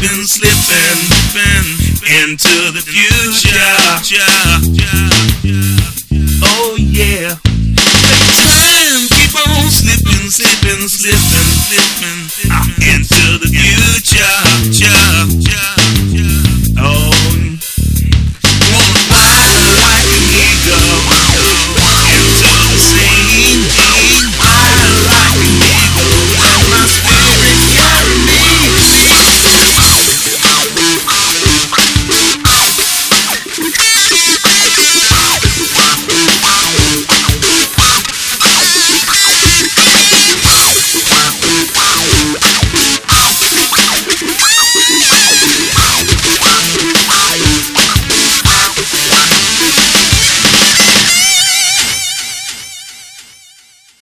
Been slipping, slipping into the future. Oh yeah. Time keep on slipping, slipping, slipping, slipping.